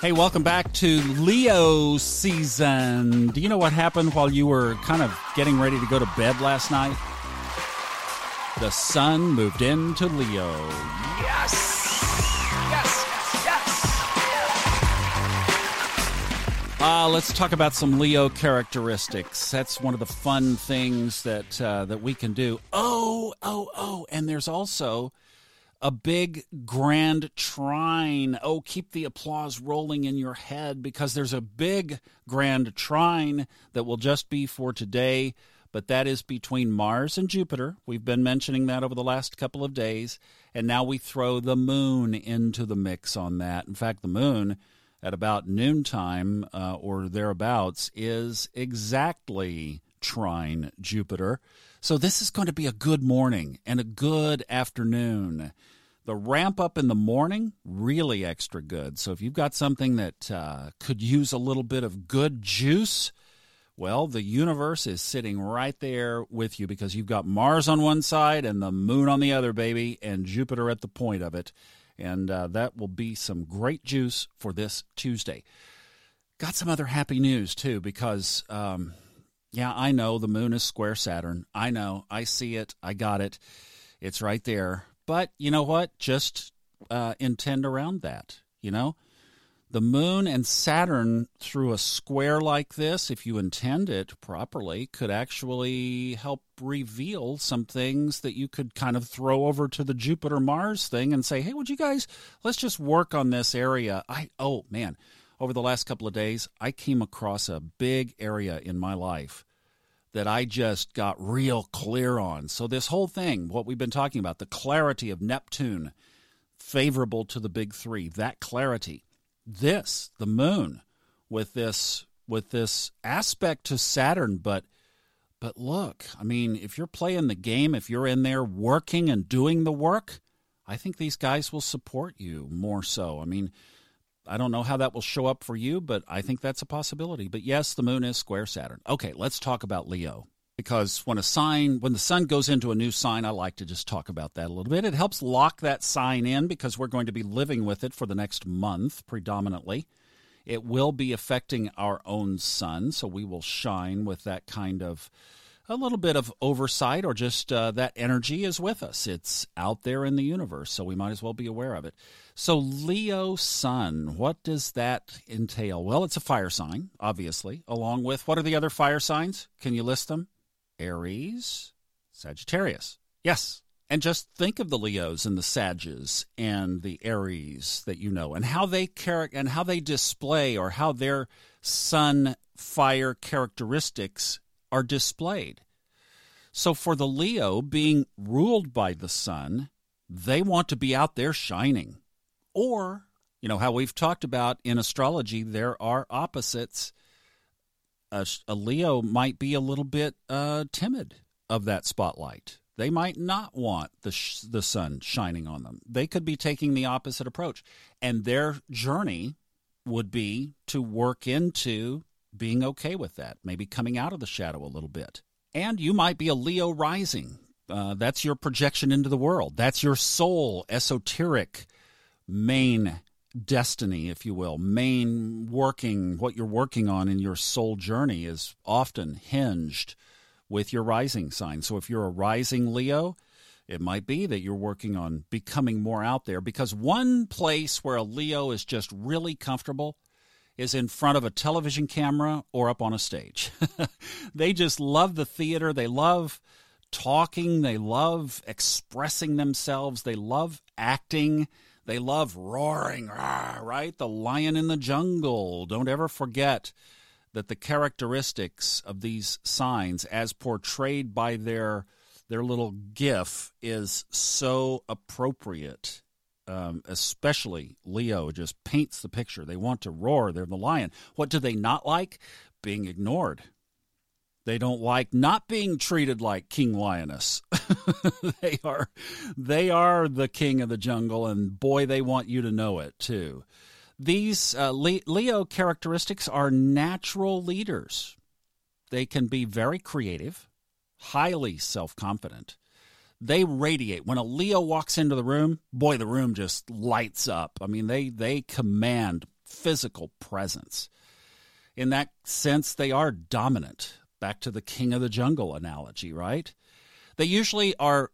Hey, welcome back to Leo season. Do you know what happened while you were kind of getting ready to go to bed last night? The sun moved into Leo. Yes! Yes! Yes! Uh, let's talk about some Leo characteristics. That's one of the fun things that uh, that we can do. Oh, oh, oh! And there's also a big grand trine. Oh, keep the applause rolling in your head because there's a big grand trine that will just be for today, but that is between Mars and Jupiter. We've been mentioning that over the last couple of days, and now we throw the moon into the mix on that. In fact, the moon at about noontime uh, or thereabouts is exactly trine Jupiter. So this is going to be a good morning and a good afternoon. The ramp up in the morning, really extra good. So if you've got something that uh, could use a little bit of good juice, well, the universe is sitting right there with you because you've got Mars on one side and the moon on the other, baby, and Jupiter at the point of it. And uh, that will be some great juice for this Tuesday. Got some other happy news, too, because um, yeah, I know the moon is square Saturn. I know. I see it. I got it. It's right there. But you know what? Just uh, intend around that. You know, the moon and Saturn through a square like this, if you intend it properly, could actually help reveal some things that you could kind of throw over to the Jupiter Mars thing and say, hey, would you guys, let's just work on this area. I, oh man over the last couple of days, I came across a big area in my life that I just got real clear on. So, this whole thing, what we've been talking about, the clarity of Neptune, favorable to the big three, that clarity. This, the moon, with this with this aspect to Saturn, but but look, I mean, if you're playing the game, if you're in there working and doing the work, I think these guys will support you more so. I mean, I don't know how that will show up for you, but I think that's a possibility. But yes, the moon is square Saturn. Okay, let's talk about Leo. Because when a sign, when the sun goes into a new sign, I like to just talk about that a little bit. It helps lock that sign in because we're going to be living with it for the next month predominantly. It will be affecting our own sun, so we will shine with that kind of a little bit of oversight or just uh, that energy is with us. It's out there in the universe, so we might as well be aware of it. So, Leo Sun, what does that entail? Well, it's a fire sign, obviously, along with what are the other fire signs? Can you list them? Aries, Sagittarius. Yes. And just think of the Leos and the Sages and the Aries that you know and how they char- and how they display or how their sun fire characteristics are displayed. So for the Leo being ruled by the sun, they want to be out there shining. Or, you know, how we've talked about in astrology, there are opposites. A, a Leo might be a little bit uh, timid of that spotlight. They might not want the sh- the sun shining on them. They could be taking the opposite approach, and their journey would be to work into being okay with that, maybe coming out of the shadow a little bit. And you might be a Leo rising. Uh, that's your projection into the world. That's your soul, esoteric, main destiny, if you will. Main working, what you're working on in your soul journey is often hinged with your rising sign. So if you're a rising Leo, it might be that you're working on becoming more out there because one place where a Leo is just really comfortable is in front of a television camera or up on a stage. they just love the theater. They love talking. They love expressing themselves. They love acting. They love roaring, right? The lion in the jungle. Don't ever forget that the characteristics of these signs, as portrayed by their their little gif, is so appropriate um, especially Leo, just paints the picture. They want to roar. They're the lion. What do they not like? Being ignored. They don't like not being treated like King Lioness. they are, they are the king of the jungle, and boy, they want you to know it too. These uh, Leo characteristics are natural leaders. They can be very creative, highly self confident, they radiate. When a Leo walks into the room, boy, the room just lights up. I mean, they they command physical presence. In that sense, they are dominant. Back to the king of the jungle analogy, right? They usually are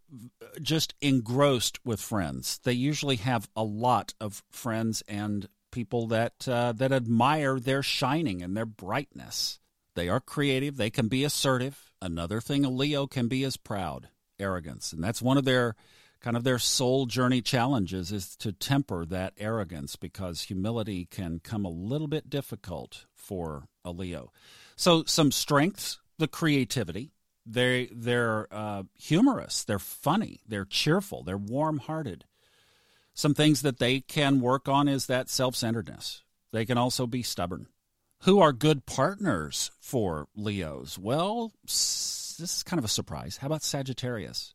just engrossed with friends. They usually have a lot of friends and people that uh, that admire their shining and their brightness. They are creative. They can be assertive. Another thing a Leo can be is proud, arrogance, and that's one of their kind of their soul journey challenges is to temper that arrogance because humility can come a little bit difficult for a Leo. So some strengths, the creativity. They they're uh, humorous. They're funny. They're cheerful. They're warm hearted. Some things that they can work on is that self centeredness. They can also be stubborn. Who are good partners for Leos? Well, this is kind of a surprise. How about Sagittarius?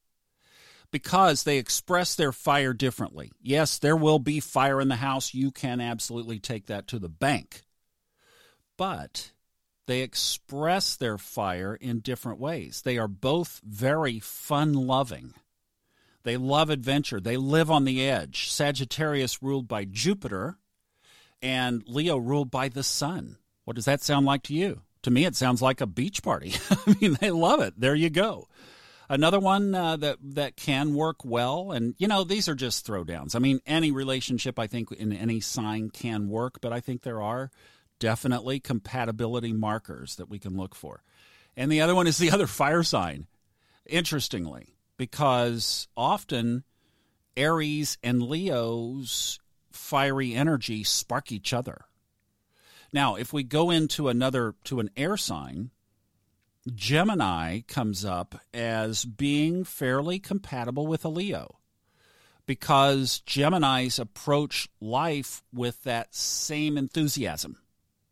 because they express their fire differently. Yes, there will be fire in the house. You can absolutely take that to the bank. But they express their fire in different ways. They are both very fun loving. They love adventure. They live on the edge. Sagittarius ruled by Jupiter and Leo ruled by the sun. What does that sound like to you? To me, it sounds like a beach party. I mean, they love it. There you go. Another one uh, that that can work well, and you know these are just throwdowns. I mean, any relationship I think in any sign can work, but I think there are definitely compatibility markers that we can look for. And the other one is the other fire sign. Interestingly, because often Aries and Leo's fiery energy spark each other. Now, if we go into another to an air sign, Gemini comes up as being fairly compatible with a Leo because Geminis approach life with that same enthusiasm.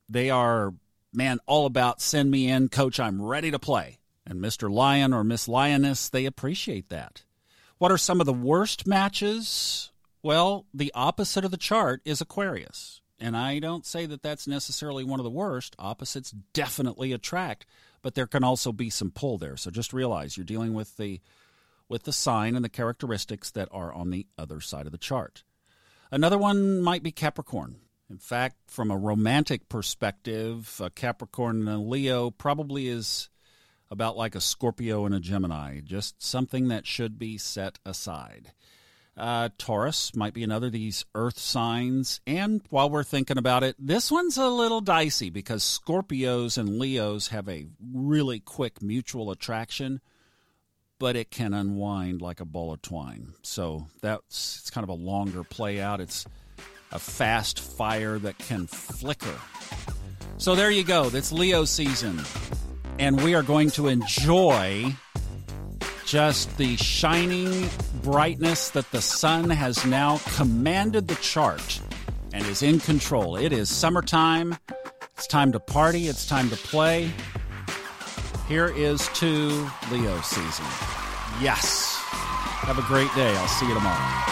They are, man, all about send me in, coach, I'm ready to play. And Mr. Lion or Miss Lioness, they appreciate that. What are some of the worst matches? Well, the opposite of the chart is Aquarius. And I don't say that that's necessarily one of the worst. Opposites definitely attract but there can also be some pull there. So just realize you're dealing with the with the sign and the characteristics that are on the other side of the chart. Another one might be Capricorn. In fact, from a romantic perspective, a Capricorn and a Leo probably is about like a Scorpio and a Gemini, just something that should be set aside. Uh, Taurus might be another of these earth signs. And while we're thinking about it, this one's a little dicey because Scorpios and Leos have a really quick mutual attraction, but it can unwind like a ball of twine. So that's it's kind of a longer play out. It's a fast fire that can flicker. So there you go. That's Leo season. And we are going to enjoy just the shining brightness that the sun has now commanded the chart and is in control. It is summertime. It's time to party. It's time to play. Here is to Leo season. Yes. Have a great day. I'll see you tomorrow.